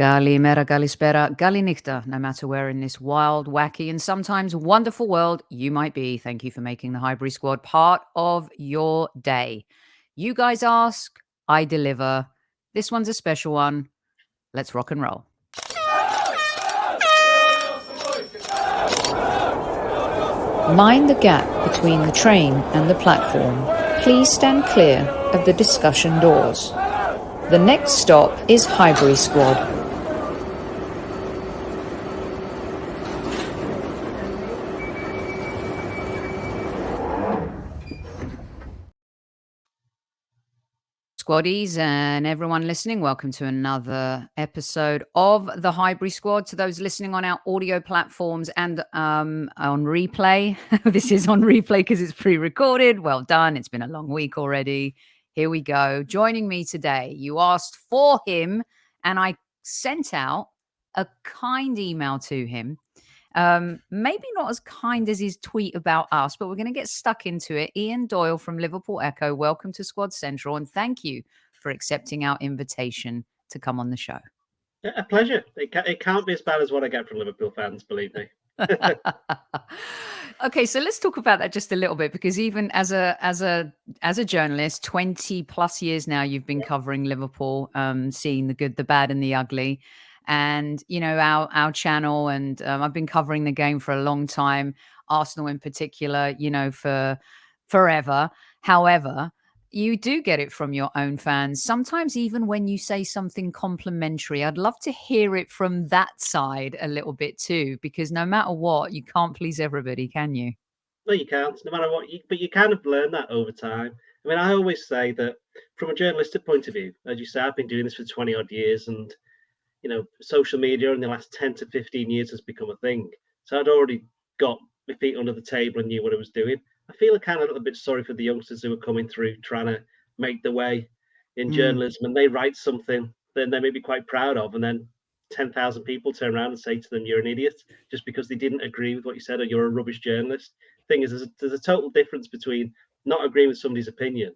Kalimera, kalispera, kalinikta, no matter where in this wild, wacky, and sometimes wonderful world you might be. Thank you for making the Highbury Squad part of your day. You guys ask, I deliver. This one's a special one. Let's rock and roll. Mind the gap between the train and the platform. Please stand clear of the discussion doors. The next stop is Highbury Squad. Squaddies and everyone listening, welcome to another episode of the Highbury Squad. To those listening on our audio platforms and um, on replay, this is on replay because it's pre recorded. Well done. It's been a long week already. Here we go. Joining me today, you asked for him, and I sent out a kind email to him um, maybe not as kind as his tweet about us, but we're going to get stuck into it. Ian Doyle from Liverpool Echo, welcome to Squad Central, and thank you for accepting our invitation to come on the show. A pleasure. It, ca- it can't be as bad as what I get from Liverpool fans, believe me. okay so let's talk about that just a little bit because even as a as a as a journalist 20 plus years now you've been covering liverpool um seeing the good the bad and the ugly and you know our our channel and um, i've been covering the game for a long time arsenal in particular you know for forever. However you do get it from your own fans. Sometimes even when you say something complimentary i'd love to hear it from that side a little bit too because no matter what you can't please everybody can you? No you can't no matter what you, but you kind of learn that over time. I mean i always say that from a journalistic point of view as you say i've been doing this for 20 odd years and you know, social media in the last 10 to 15 years has become a thing. So I'd already got my feet under the table and knew what I was doing. I feel a kind of a little bit sorry for the youngsters who are coming through trying to make the way in mm. journalism and they write something then they may be quite proud of and then 10,000 people turn around and say to them, you're an idiot just because they didn't agree with what you said or you're a rubbish journalist. Thing is, there's a, there's a total difference between not agreeing with somebody's opinion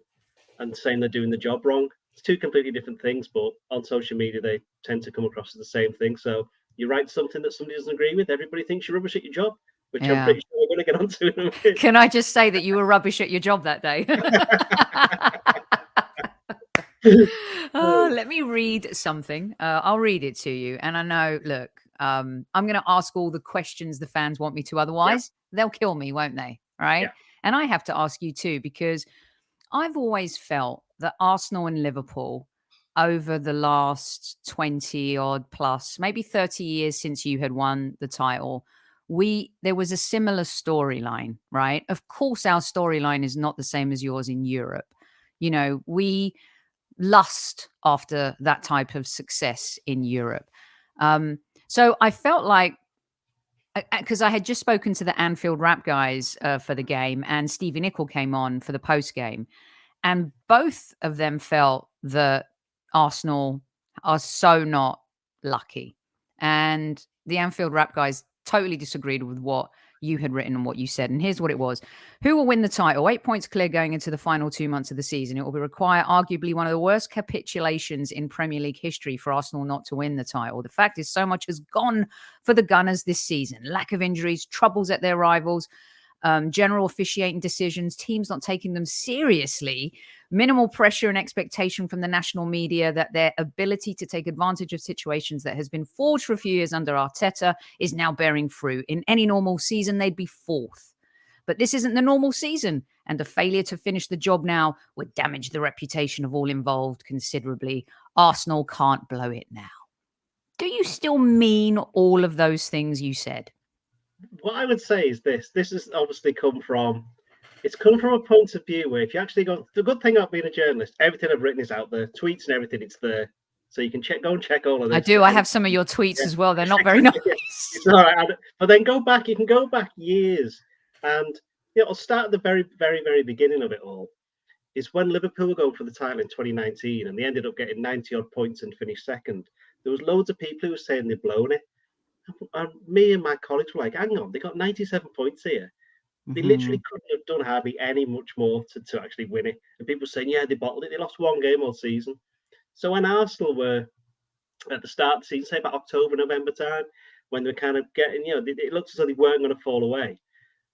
and saying they're doing the job wrong it's two completely different things, but on social media they tend to come across as the same thing. So you write something that somebody doesn't agree with, everybody thinks you're rubbish at your job, which yeah. I'm pretty sure we're going to get onto. Can I just say that you were rubbish at your job that day? oh, let me read something. Uh, I'll read it to you. And I know, look, um, I'm going to ask all the questions the fans want me to. Otherwise, yeah. they'll kill me, won't they? Right. Yeah. And I have to ask you too, because I've always felt that Arsenal and Liverpool over the last 20 odd plus, maybe 30 years since you had won the title, we there was a similar storyline, right? Of course, our storyline is not the same as yours in Europe. You know, we lust after that type of success in Europe. Um, so I felt like because I had just spoken to the Anfield Wrap guys uh, for the game, and Stevie Nicol came on for the post game, and both of them felt that Arsenal are so not lucky. And the Anfield Wrap guys totally disagreed with what you had written and what you said. And here's what it was Who will win the title? Eight points clear going into the final two months of the season. It will require arguably one of the worst capitulations in Premier League history for Arsenal not to win the title. The fact is, so much has gone for the Gunners this season lack of injuries, troubles at their rivals um, general officiating decisions, teams not taking them seriously, minimal pressure and expectation from the national media that their ability to take advantage of situations that has been forged for a few years under Arteta is now bearing fruit. In any normal season, they'd be fourth. But this isn't the normal season, and a failure to finish the job now would damage the reputation of all involved considerably. Arsenal can't blow it now. Do you still mean all of those things you said? what I would say is this: this has obviously come from it's come from a point of view where if you actually go, the good thing about being a journalist, everything I've written is out there, tweets and everything, it's there. So you can check, go and check all of this. I do. I have some of your tweets yeah. as well. They're not very nice. it's all right. But then go back. You can go back years, and you know, I'll start at the very, very, very beginning of it all. Is when Liverpool were going for the title in 2019, and they ended up getting 90 odd points and finished second. There was loads of people who were saying they'd blown it, and me and my colleagues were like, hang on, they got 97 points here. They mm-hmm. literally couldn't have done hardly any much more to, to actually win it. And people saying, yeah, they bottled it. They lost one game all season. So when Arsenal were at the start of the season, say about October, November time, when they're kind of getting, you know, it, it looked as though they weren't going to fall away.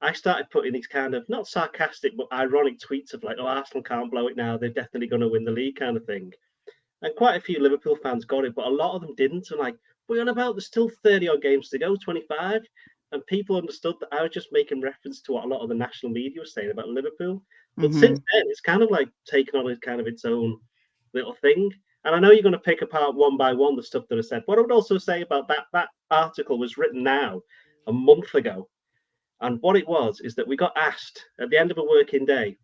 I started putting these kind of not sarcastic but ironic tweets of like, "Oh, Arsenal can't blow it now; they're definitely going to win the league," kind of thing. And quite a few Liverpool fans got it, but a lot of them didn't. And like, we're on about there's still 30 odd games to go, 25. And people understood that I was just making reference to what a lot of the national media was saying about Liverpool. But mm-hmm. since then, it's kind of like taken on a kind of its own little thing. And I know you're going to pick apart one by one the stuff that I said. What I would also say about that that article was written now a month ago. And what it was is that we got asked at the end of a working day,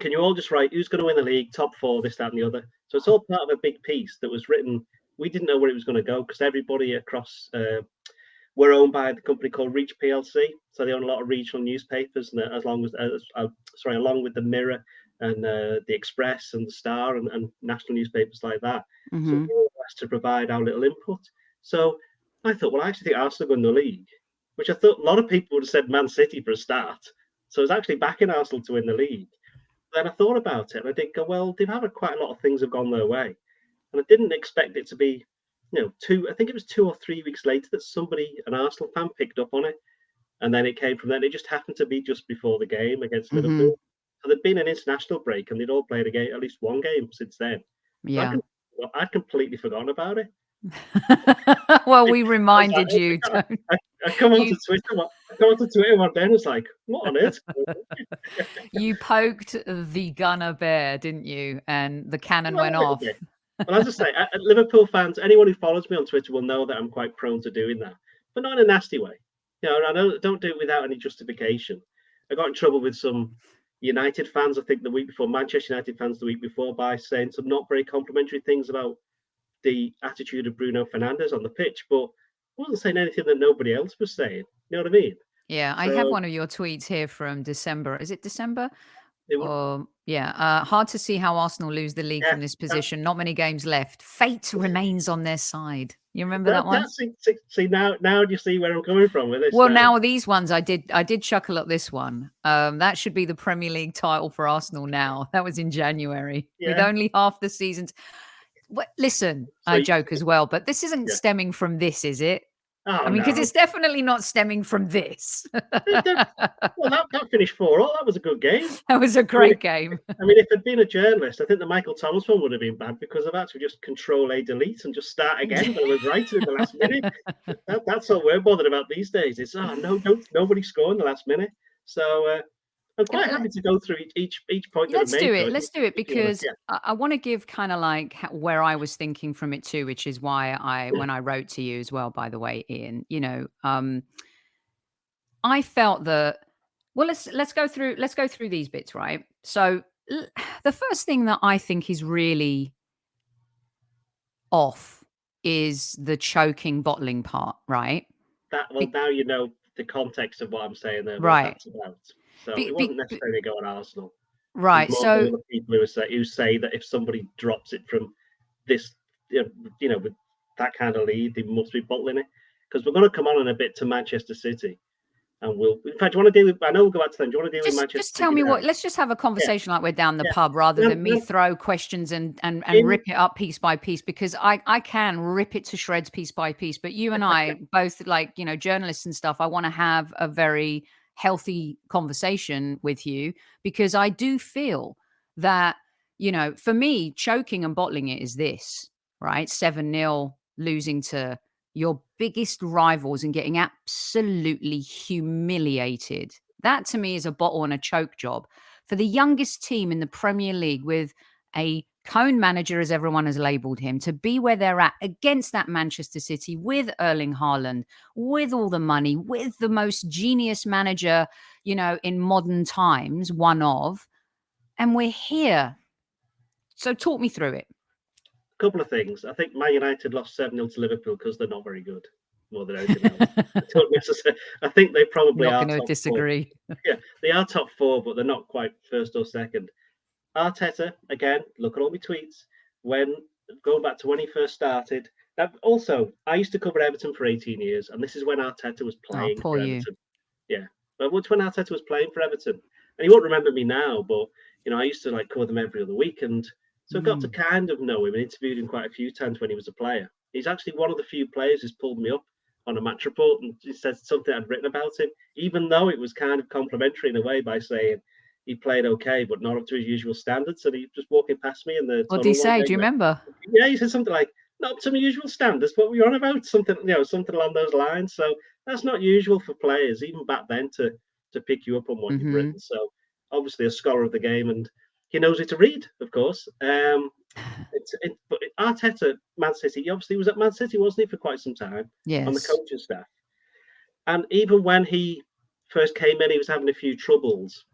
can you all just write who's going to win the league, top four, this, that, and the other? So it's all part of a big piece that was written. We didn't know where it was going to go because everybody across uh, we're owned by the company called Reach PLC. So they own a lot of regional newspapers, and uh, as long as uh, uh, sorry, along with the Mirror and uh, the Express and the Star and, and national newspapers like that. Mm-hmm. So we were asked to provide our little input. So I thought, well, I actually think Arsenal win the league, which I thought a lot of people would have said Man City for a start. So I was actually backing Arsenal to win the league. Then I thought about it and I did go, well, they've had quite a lot of things have gone their way. And I didn't expect it to be, you know, two, I think it was two or three weeks later that somebody, an Arsenal fan, picked up on it. And then it came from then. It just happened to be just before the game against mm-hmm. Liverpool. So there'd been an international break and they'd all played a game, at least one game since then. Yeah. So I'd, I'd completely forgotten about it. well, we reminded like, you. I, I, I, come onto you... Twitter. I come onto Twitter one day and was like, "What on earth?" you poked the gunner bear, didn't you? And the cannon went off. Bit. Well, as I say, Liverpool fans, anyone who follows me on Twitter will know that I'm quite prone to doing that, but not in a nasty way. You know, I know don't do it without any justification. I got in trouble with some United fans, I think the week before, Manchester United fans the week before, by saying some not very complimentary things about the attitude of Bruno Fernandes on the pitch, but I wasn't saying anything that nobody else was saying. You know what I mean? Yeah, I have one of your tweets here from December. Is it December? It or yeah, uh, hard to see how Arsenal lose the league yeah, from this position. Not many games left. Fate remains on their side. You remember that, that one? See, see, now, now do you see where I'm coming from with this? Well, now. now these ones, I did, I did chuckle at this one. Um, that should be the Premier League title for Arsenal now. That was in January yeah. with only half the seasons. Well, listen, so, I joke as well, but this isn't yeah. stemming from this, is it? Oh, I mean, because no. it's definitely not stemming from this. well, that, that finished four all. That was a good game. That was a great I mean, game. I mean, if it'd been a journalist, I think the Michael Thomas one would have been bad because I've to just control A delete and just start again. but I was right in the last minute. That, that's all we're bothered about these days. It's oh no, don't nobody score in the last minute. So uh, I'm quite happy to go through each each point. Let's do it. Let's do it because yeah. I, I want to give kind of like where I was thinking from it too, which is why I when I wrote to you as well. By the way, Ian, you know, um, I felt that. Well, let's let's go through let's go through these bits, right? So the first thing that I think is really off is the choking bottling part, right? That well, now you know the context of what I'm saying there. Right. So be, it wasn't be, necessarily going Arsenal. Right. So people who say who say that if somebody drops it from this, you know, with that kind of lead, they must be bottling it. Because we're going to come on in a bit to Manchester City. And we'll, in fact, do you want to deal with? I know we'll go back to them. Do you want to deal just, with Manchester? City? Just tell me what. Let's just have a conversation yeah. like we're down the yeah. pub, rather than me throw questions and and, and in, rip it up piece by piece. Because I I can rip it to shreds piece by piece. But you and I both like you know journalists and stuff. I want to have a very healthy conversation with you because I do feel that, you know, for me, choking and bottling it is this, right? 7 0, losing to your biggest rivals and getting absolutely humiliated. That to me is a bottle and a choke job. For the youngest team in the Premier League with a Cone manager, as everyone has labeled him, to be where they're at against that Manchester City with Erling Haaland, with all the money, with the most genius manager, you know, in modern times, one of. And we're here. So talk me through it. A couple of things. I think Man United lost 7 0 to Liverpool because they're not very good. More than anything else. I, I think they probably not are. going to disagree. Four. Yeah, they are top four, but they're not quite first or second. Arteta, again, look at all my tweets. When going back to when he first started. Now, also, I used to cover Everton for 18 years, and this is when Arteta was oh, playing oh, for you. Everton. Yeah, but it's when Arteta was playing for Everton, and he won't remember me now, but you know, I used to like cover them every other week, and So I got to hmm. kind of know him and interviewed him quite a few times when he was a player. He's actually one of the few players who's pulled me up on a match report and he said something I'd written about him, even though it was kind of complimentary in a way by saying he played okay, but not up to his usual standards. And he just walking past me in the. What did he say? Do you remember? Yeah, he said something like, "Not up to my usual standards." What were you on about? Something, you know, something along those lines. So that's not usual for players, even back then, to to pick you up on what mm-hmm. you've written. So obviously a scholar of the game, and he knows it to read, of course. Um, it's, it, but Arteta, Man City, he obviously was at Man City, wasn't he, for quite some time yes. on the coaching staff. And even when he first came in, he was having a few troubles.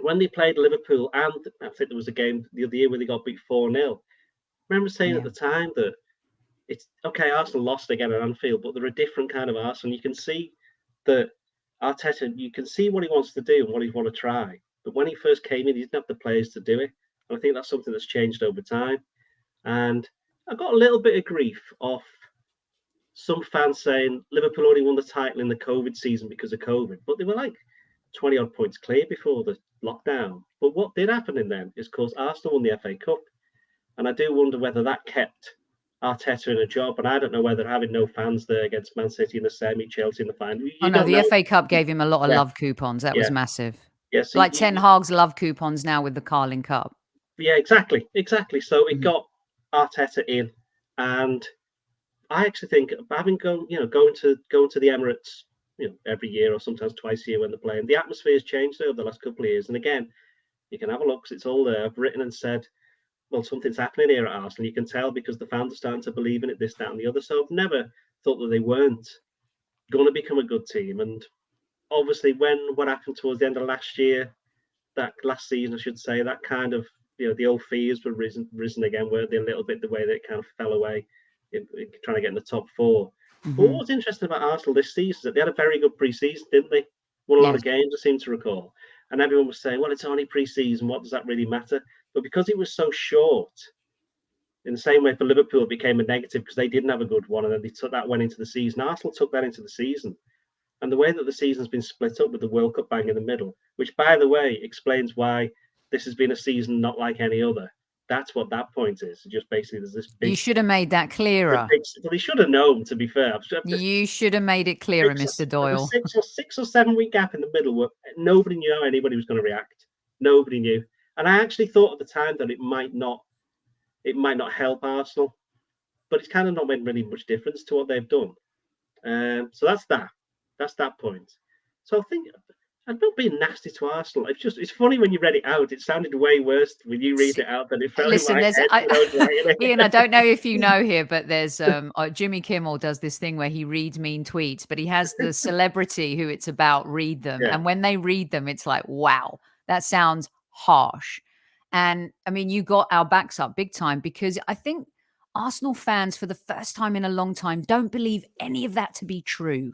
When they played Liverpool, and I think there was a game the other year where they got beat 4 0. Remember saying yeah. at the time that it's okay, Arsenal lost again at Anfield, but they're a different kind of Arsenal. You can see that Arteta, you can see what he wants to do and what he wants to try. But when he first came in, he didn't have the players to do it. And I think that's something that's changed over time. And I got a little bit of grief off some fans saying Liverpool only won the title in the COVID season because of COVID, but they were like 20 odd points clear before the lockdown. But what did happen in them is, of course, Arsenal won the FA Cup. And I do wonder whether that kept Arteta in a job. And I don't know whether having no fans there against Man City in the semi, Chelsea in the final. oh, no, the know. FA Cup gave him a lot of yeah. love coupons. That yeah. was massive. Yes, yeah, so like Ten Hag's love coupons now with the Carling Cup. Yeah, exactly, exactly. So it mm-hmm. got Arteta in, and I actually think having gone, you know, going to going to the Emirates, you know, every year or sometimes twice a year when they're playing, the atmosphere has changed over the last couple of years. And again, you can have a look because it's all there. I've written and said, well, something's happening here at Arsenal. You can tell because the fans are starting to believe in it, this, that, and the other. So I've never thought that they weren't going to become a good team. And obviously, when what happened towards the end of last year, that last season, I should say, that kind of you know the old fears were risen risen again, were they a little bit the way that it kind of fell away, in, in trying to get in the top 4 mm-hmm. But what's interesting about Arsenal this season is that they had a very good pre-season, didn't they? Won a yes. lot of games, I seem to recall. And everyone was saying, well, it's only pre-season. What does that really matter? But because it was so short, in the same way for Liverpool, it became a negative because they didn't have a good one, and then they took that went into the season. Arsenal took that into the season, and the way that the season's been split up with the World Cup bang in the middle, which, by the way, explains why this has been a season not like any other. That's what that point is. Just basically, there's this. Big, you should have made that clearer. Big, well, he should have known. To be fair, you should have made it clearer, Mr. Doyle. Six or six or seven week gap in the middle where nobody knew how anybody was going to react. Nobody knew, and I actually thought at the time that it might not, it might not help Arsenal, but it's kind of not made really much difference to what they've done. Um, so that's that. That's that point. So I think I'm not being nasty to Arsenal. It's just it's funny when you read it out. It sounded way worse when you read it out than it felt. Like. Listen, there's I, Ian. I don't know if you know here, but there's um uh, Jimmy Kimmel does this thing where he reads mean tweets, but he has the celebrity who it's about read them, yeah. and when they read them, it's like wow, that sounds harsh. And I mean, you got our backs up big time because I think Arsenal fans, for the first time in a long time, don't believe any of that to be true.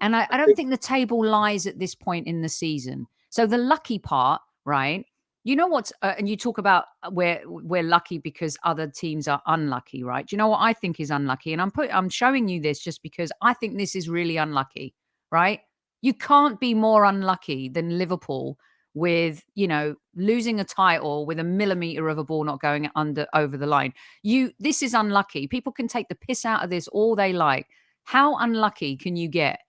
And I, I don't think the table lies at this point in the season. So the lucky part, right? You know what's uh, and you talk about uh, we're we're lucky because other teams are unlucky, right? Do you know what I think is unlucky? And I'm put I'm showing you this just because I think this is really unlucky, right? You can't be more unlucky than Liverpool with you know losing a title with a millimeter of a ball not going under over the line you this is unlucky people can take the piss out of this all they like how unlucky can you get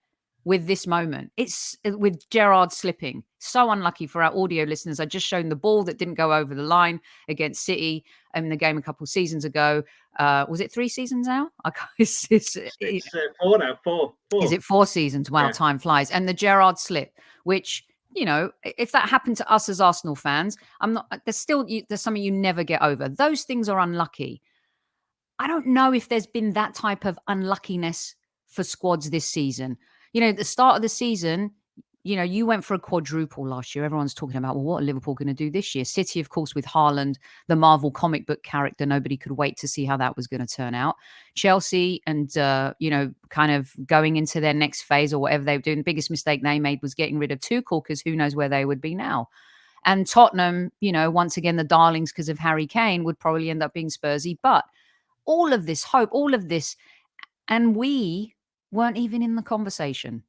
with this moment. It's uh, with Gerrard slipping. So unlucky for our audio listeners. I just shown the ball that didn't go over the line against City in the game a couple of seasons ago. Uh, was it three seasons now? I it's, it's, it's uh, four now. Four, four. Is it four seasons? Wow, yeah. time flies. And the Gerrard slip, which you know, if that happened to us as Arsenal fans, I'm not. There's still there's something you never get over. Those things are unlucky. I don't know if there's been that type of unluckiness for squads this season you know, the start of the season, you know, you went for a quadruple last year. Everyone's talking about, well, what are Liverpool going to do this year? City, of course, with Haaland, the Marvel comic book character. Nobody could wait to see how that was going to turn out. Chelsea, and, uh, you know, kind of going into their next phase or whatever they were doing. The biggest mistake they made was getting rid of Tuchel because who knows where they would be now. And Tottenham, you know, once again, the darlings because of Harry Kane would probably end up being Spursy. But all of this hope, all of this, and we weren't even in the conversation.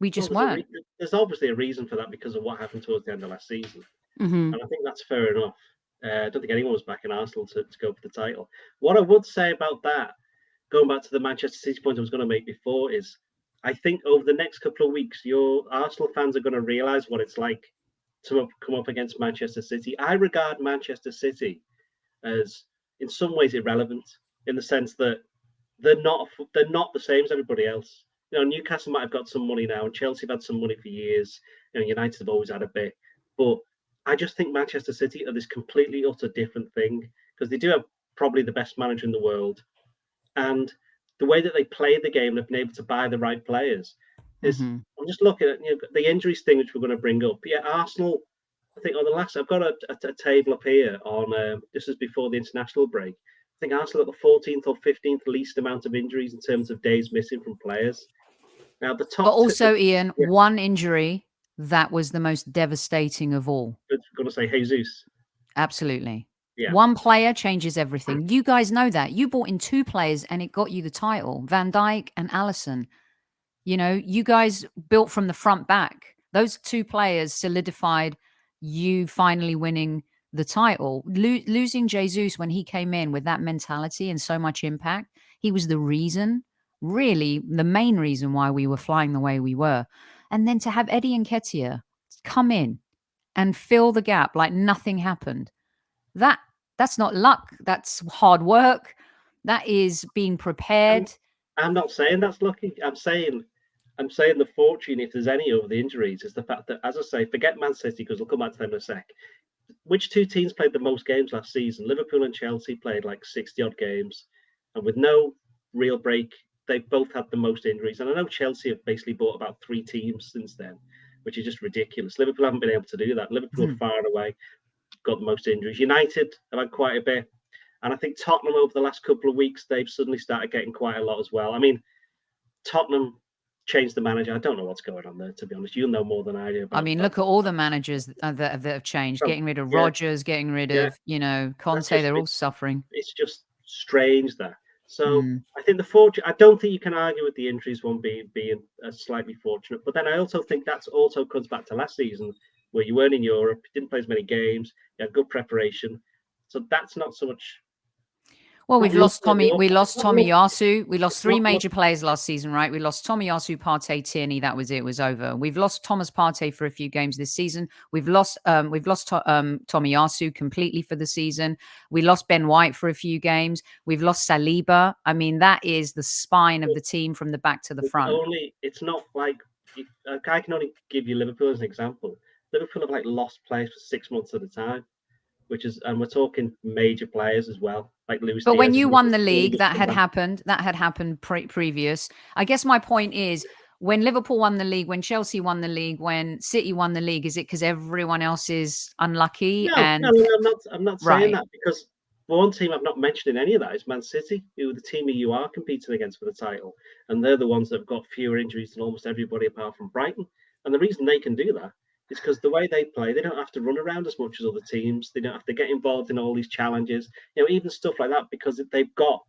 We just well, there's weren't. Re- there's obviously a reason for that because of what happened towards the end of last season, mm-hmm. and I think that's fair enough. Uh, I don't think anyone was backing Arsenal to, to go for the title. What I would say about that, going back to the Manchester City point I was going to make before, is I think over the next couple of weeks, your Arsenal fans are going to realise what it's like to come up against Manchester City. I regard Manchester City as, in some ways, irrelevant in the sense that they're not they're not the same as everybody else. You know, Newcastle might have got some money now, and Chelsea have had some money for years. You know, United have always had a bit, but I just think Manchester City are this completely utter different thing because they do have probably the best manager in the world, and the way that they play the game, they've been able to buy the right players. Is mm-hmm. I'm just looking at you know, the injuries thing, which we're going to bring up. Yeah, Arsenal. I think on the last, I've got a, a, a table up here on. Um, this is before the international break. I think Arsenal got the 14th or 15th least amount of injuries in terms of days missing from players. Now the top. But also, t- Ian, yeah. one injury that was the most devastating of all. I'm going to say Jesus. Absolutely. Yeah. One player changes everything. You guys know that. You bought in two players and it got you the title Van Dijk and Alisson. You know, you guys built from the front back. Those two players solidified you finally winning the title. Lo- losing Jesus when he came in with that mentality and so much impact, he was the reason, really, the main reason why we were flying the way we were. And then to have Eddie Nketiah come in and fill the gap like nothing happened that that's not luck that's hard work that is being prepared i'm, I'm not saying that's lucky i'm saying i'm saying the fortune if there's any over the injuries is the fact that as i say forget man city because we'll come back to them in a sec which two teams played the most games last season liverpool and chelsea played like 60 odd games and with no real break they both had the most injuries and i know chelsea have basically bought about three teams since then which is just ridiculous liverpool haven't been able to do that liverpool hmm. far away got the most injuries. United have had quite a bit. And I think Tottenham over the last couple of weeks, they've suddenly started getting quite a lot as well. I mean, Tottenham changed the manager. I don't know what's going on there, to be honest. You'll know more than I do. I mean, that. look at all the managers that, that have changed, oh, getting rid of yeah. Rodgers, getting rid yeah. of, you know, Conte, just, they're all suffering. It's just strange that. So mm. I think the fortune, I don't think you can argue with the injuries one being being uh, slightly fortunate. But then I also think that's also comes back to last season where you weren't in Europe, didn't play as many games, you had good preparation. So that's not so much. Well, we've lost Tommy. We lost Tomiyasu. We lost three major players last season, right? We lost Tomiyasu, Partey, Tierney. That was it. it. Was over. We've lost Thomas Partey for a few games this season. We've lost. Um, we've lost um, Tomiyasu completely for the season. We lost Ben White for a few games. We've lost Saliba. I mean, that is the spine of the team from the back to the front. only, it's not like I can only give you Liverpool as an example. Liverpool have like lost players for six months at a time, which is, and we're talking major players as well, like Luis. But Diaz when you won the league, that had happened. That had happened pre- previous. I guess my point is when Liverpool won the league, when Chelsea won the league, when City won the league, is it because everyone else is unlucky? No, and no, no, I'm not. I'm not saying right. that because one team I've not mentioned in any of that is Man City, who are the team you are competing against for the title, and they're the ones that have got fewer injuries than almost everybody apart from Brighton. And the reason they can do that it's because the way they play, they don't have to run around as much as other teams. They don't have to get involved in all these challenges, you know, even stuff like that, because they've got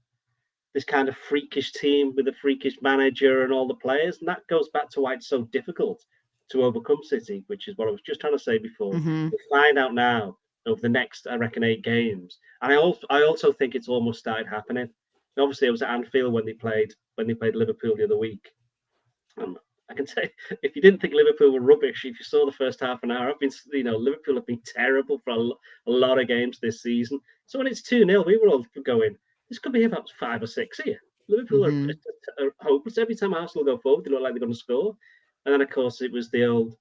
this kind of freakish team with a freakish manager and all the players. And that goes back to why it's so difficult to overcome City, which is what I was just trying to say before. Mm-hmm. We'll find out now over the next, I reckon, eight games. And I also I also think it's almost started happening. And obviously, it was at Anfield when they played when they played Liverpool the other week. Um, I can say if you didn't think Liverpool were rubbish, if you saw the first half an hour, I've been, you know, Liverpool have been terrible for a, a lot of games this season. So when it's 2 0, we were all going, this could be about five or six here. Liverpool mm-hmm. are, are, hopeless. Every time Arsenal go forward, they look like they're going to score. And then, of course, it was the old,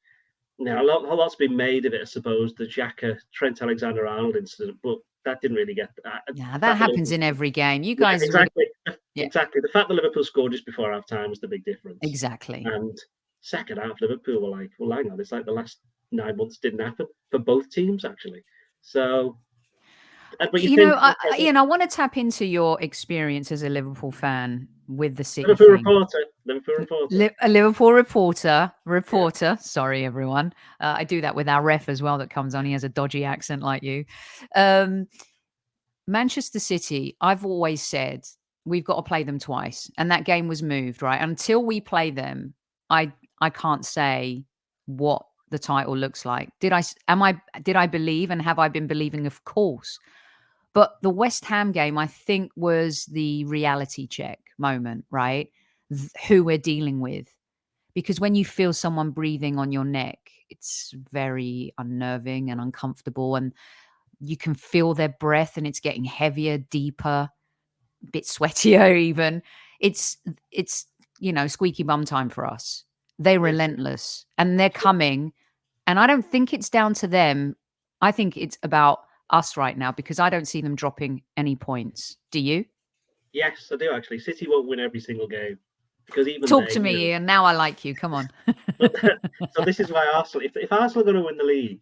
you know, a, lot, a lot's been made of it, I suppose, the Xhaka Trent Alexander Arnold incident. But that didn't really get. Uh, yeah, that happens in every game. You guys yeah, exactly, really, yeah. exactly. The fact that Liverpool scored just before half time was the big difference. Exactly. And second half, Liverpool were like, well, hang on, it's like the last nine months didn't happen for both teams actually. So. But you, you know, I, Ian, I want to tap into your experience as a Liverpool fan with the city. Liverpool thing. reporter, Liverpool reporter, Li- a Liverpool reporter, reporter. Yeah. Sorry, everyone. Uh, I do that with our ref as well. That comes on. He has a dodgy accent like you. Um, Manchester City. I've always said we've got to play them twice, and that game was moved right until we play them. I I can't say what the title looks like. Did I am I did I believe and have I been believing? Of course. But the West Ham game, I think, was the reality check moment, right? Th- who we're dealing with. Because when you feel someone breathing on your neck, it's very unnerving and uncomfortable. And you can feel their breath and it's getting heavier, deeper, a bit sweatier, even. It's, it's, you know, squeaky bum time for us. They're relentless and they're coming. And I don't think it's down to them. I think it's about us right now because I don't see them dropping any points. Do you? Yes, I do actually. City won't win every single game because even talk they, to me, Ian. Now I like you. Come on. so this is why Arsenal. If, if Arsenal are going to win the league,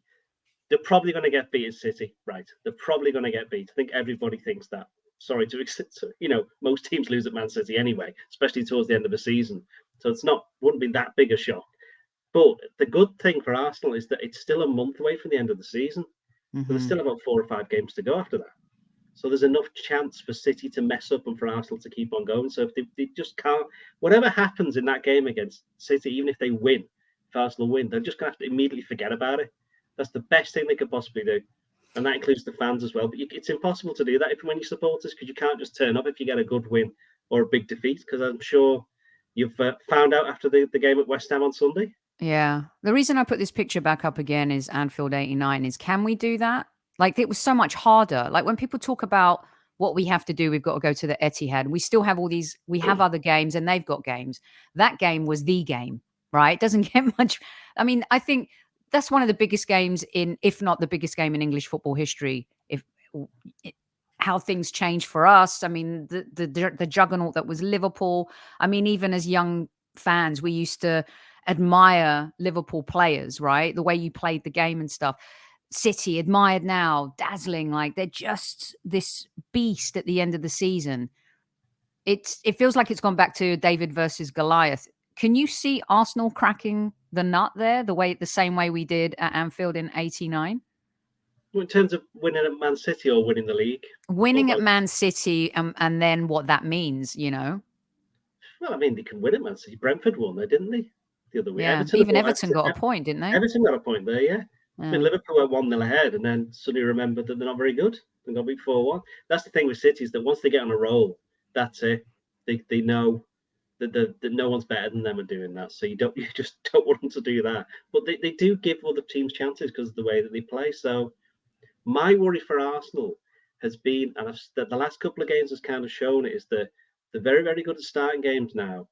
they're probably going to get beat at City, right? They're probably going to get beat. I think everybody thinks that. Sorry to, you know, most teams lose at Man City anyway, especially towards the end of the season. So it's not wouldn't be that big a shock. But the good thing for Arsenal is that it's still a month away from the end of the season. Mm-hmm. There's still about four or five games to go after that. So there's enough chance for City to mess up and for Arsenal to keep on going. So if they, they just can't, whatever happens in that game against City, even if they win, if Arsenal win, they're just going to have to immediately forget about it. That's the best thing they could possibly do. And that includes the fans as well. But you, it's impossible to do that if when you supporters because you can't just turn up if you get a good win or a big defeat. Because I'm sure you've uh, found out after the, the game at West Ham on Sunday. Yeah. The reason I put this picture back up again is Anfield 89 is can we do that? Like it was so much harder. Like when people talk about what we have to do, we've got to go to the Etihad. We still have all these, we have mm. other games and they've got games. That game was the game, right? It doesn't get much. I mean, I think that's one of the biggest games in, if not the biggest game in English football history. If it, how things change for us. I mean, the, the the juggernaut that was Liverpool. I mean, even as young fans, we used to admire Liverpool players, right? The way you played the game and stuff. City admired now, dazzling, like they're just this beast at the end of the season. It's it feels like it's gone back to David versus Goliath. Can you see Arsenal cracking the nut there, the way the same way we did at Anfield in '89? In terms of winning at Man City or winning the league, winning at Man City, um, and then what that means, you know. Well, I mean, they can win at Man City. Brentford won there, didn't they? The other way. Yeah, Everton even Everton got a point, didn't they? Everton got a point there, yeah. I mean, Liverpool were 1 0 ahead and then suddenly remembered that they're not very good and got beat 4 1. That's the thing with City is that once they get on a roll, that's it. They, they know that, that, that no one's better than them at doing that. So you don't you just don't want them to do that. But they, they do give other teams chances because of the way that they play. So my worry for Arsenal has been, and I've, the last couple of games has kind of shown it, is that they're very, very good at starting games now.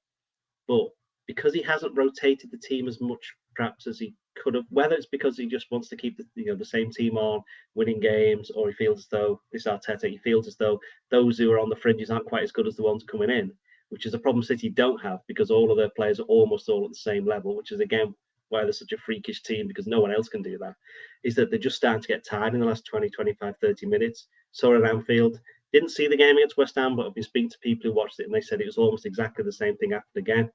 But because he hasn't rotated the team as much perhaps as he could have. Whether it's because he just wants to keep the you know the same team on, winning games, or he feels as though this Arteta, he feels as though those who are on the fringes aren't quite as good as the ones coming in, which is a problem City don't have because all of their players are almost all at the same level, which is again why they're such a freakish team because no one else can do that. Is that they're just starting to get tired in the last 20, 25, 30 minutes. So at Anfield, didn't see the game against West Ham, but I've been speaking to people who watched it and they said it was almost exactly the same thing happened again.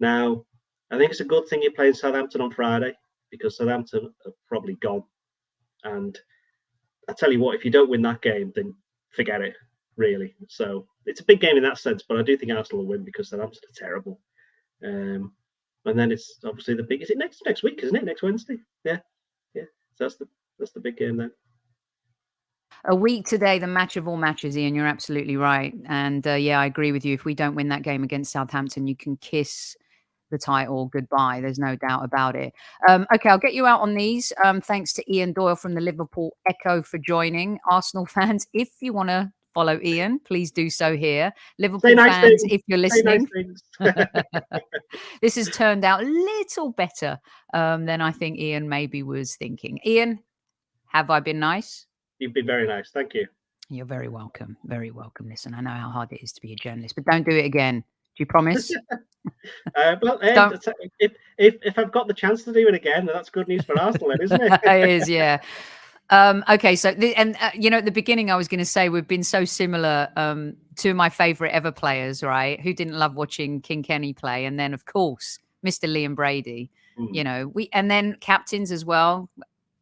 Now, I think it's a good thing you're playing Southampton on Friday because Southampton are probably gone. And I tell you what, if you don't win that game, then forget it, really. So it's a big game in that sense, but I do think Arsenal will win because Southampton are terrible. Um, and then it's obviously the big. Is it next next week? Isn't it next Wednesday? Yeah, yeah. So that's the that's the big game then. A week today, the match of all matches, Ian. You're absolutely right, and uh, yeah, I agree with you. If we don't win that game against Southampton, you can kiss the title goodbye. There's no doubt about it. Um, okay, I'll get you out on these. Um, thanks to Ian Doyle from the Liverpool Echo for joining. Arsenal fans, if you want to follow Ian, please do so here. Liverpool nice fans, things. if you're listening, nice this has turned out a little better um, than I think Ian maybe was thinking. Ian, have I been nice? You've been very nice. Thank you. You're very welcome. Very welcome. Listen, I know how hard it is to be a journalist, but don't do it again. Do you promise? uh, well, if, if if I've got the chance to do it again, that's good news for Arsenal, then, isn't it? it is, yeah. Um, okay, so the, and uh, you know, at the beginning, I was going to say we've been so similar. Um, to my favorite ever players, right? Who didn't love watching King Kenny play, and then of course Mr. Liam Brady. Mm. You know, we and then captains as well,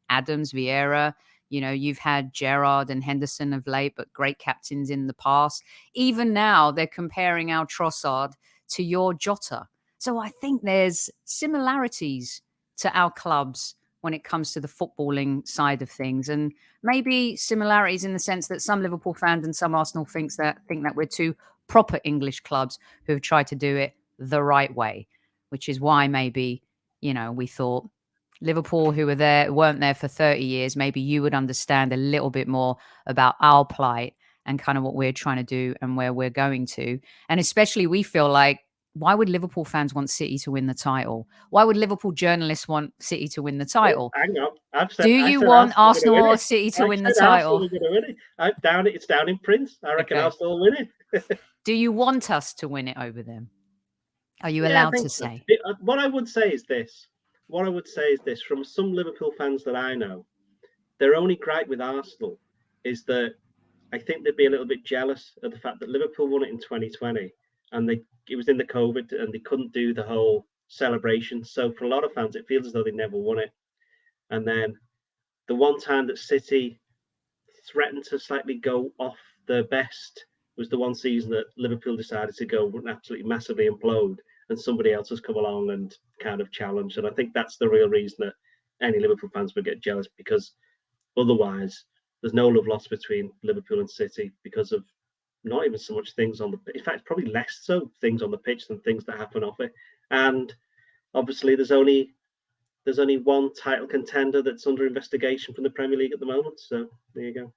Adams, Vieira. You know, you've had Gerrard and Henderson of late, but great captains in the past. Even now, they're comparing our Trossard to your Jota. So I think there's similarities to our clubs when it comes to the footballing side of things, and maybe similarities in the sense that some Liverpool fans and some Arsenal thinks that think that we're two proper English clubs who have tried to do it the right way, which is why maybe you know we thought Liverpool, who were there, weren't there for 30 years, maybe you would understand a little bit more about our plight and kind of what we're trying to do and where we're going to. And especially, we feel like, why would Liverpool fans want City to win the title? Why would Liverpool journalists want City to win the title? Hang on. I've said, do you want Arsenal, Arsenal or City to I win the title? Win it. down, it's down in Prince. I reckon okay. Arsenal will win it. do you want us to win it over them? Are you yeah, allowed to so. say? It, uh, what I would say is this what I would say is this from some Liverpool fans that I know, their only gripe with Arsenal is that I think they'd be a little bit jealous of the fact that Liverpool won it in 2020 and they it was in the COVID and they couldn't do the whole celebration. So for a lot of fans, it feels as though they never won it. And then the one time that City threatened to slightly go off their best was the one season that Liverpool decided to go and absolutely massively implode and somebody else has come along and kind of challenged. And I think that's the real reason that any Liverpool fans would get jealous because otherwise there's no love lost between Liverpool and City because of not even so much things on the in fact probably less so things on the pitch than things that happen off it. And obviously there's only there's only one title contender that's under investigation from the Premier League at the moment. So there you go.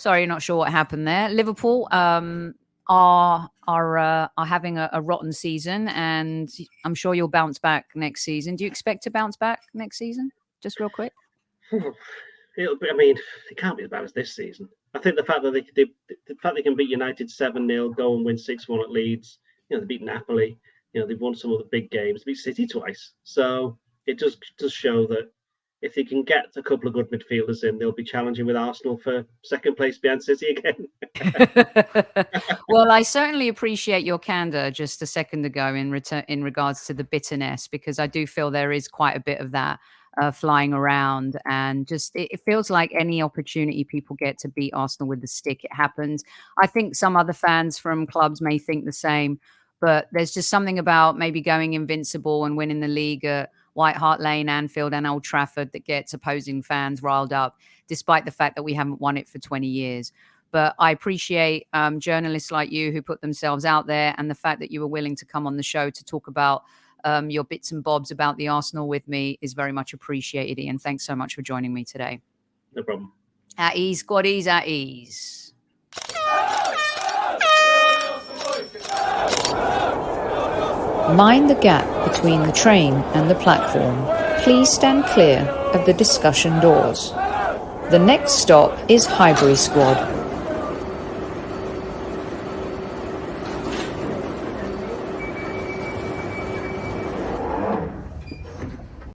Sorry, not sure what happened there. Liverpool um, are are uh, are having a, a, rotten season, and I'm sure you'll bounce back next season. Do you expect to bounce back next season? Just real quick. It'll be, I mean, it can't be as bad as this season. I think the fact that they, they the fact they can beat United seven 0 go and win six one at Leeds. You know, they beat Napoli. You know, they've won some of the big games. They beat City twice. So it does does show that if he can get a couple of good midfielders in, they'll be challenging with Arsenal for second place behind City again. well, I certainly appreciate your candor just a second ago in return in regards to the bitterness because I do feel there is quite a bit of that uh, flying around and just it, it, feels like any opportunity people get to beat Arsenal with the stick, it happens. I think some other fans from clubs may think the same, but there's just something about maybe going invincible and winning the league. At, White Hart Lane, Anfield, and Old Trafford that gets opposing fans riled up, despite the fact that we haven't won it for 20 years. But I appreciate um, journalists like you who put themselves out there and the fact that you were willing to come on the show to talk about um, your bits and bobs about the Arsenal with me is very much appreciated. Ian, thanks so much for joining me today. No problem. At ease, squaddies, at ease. Mind the gap between the train and the platform. Please stand clear of the discussion doors. The next stop is Highbury Squad.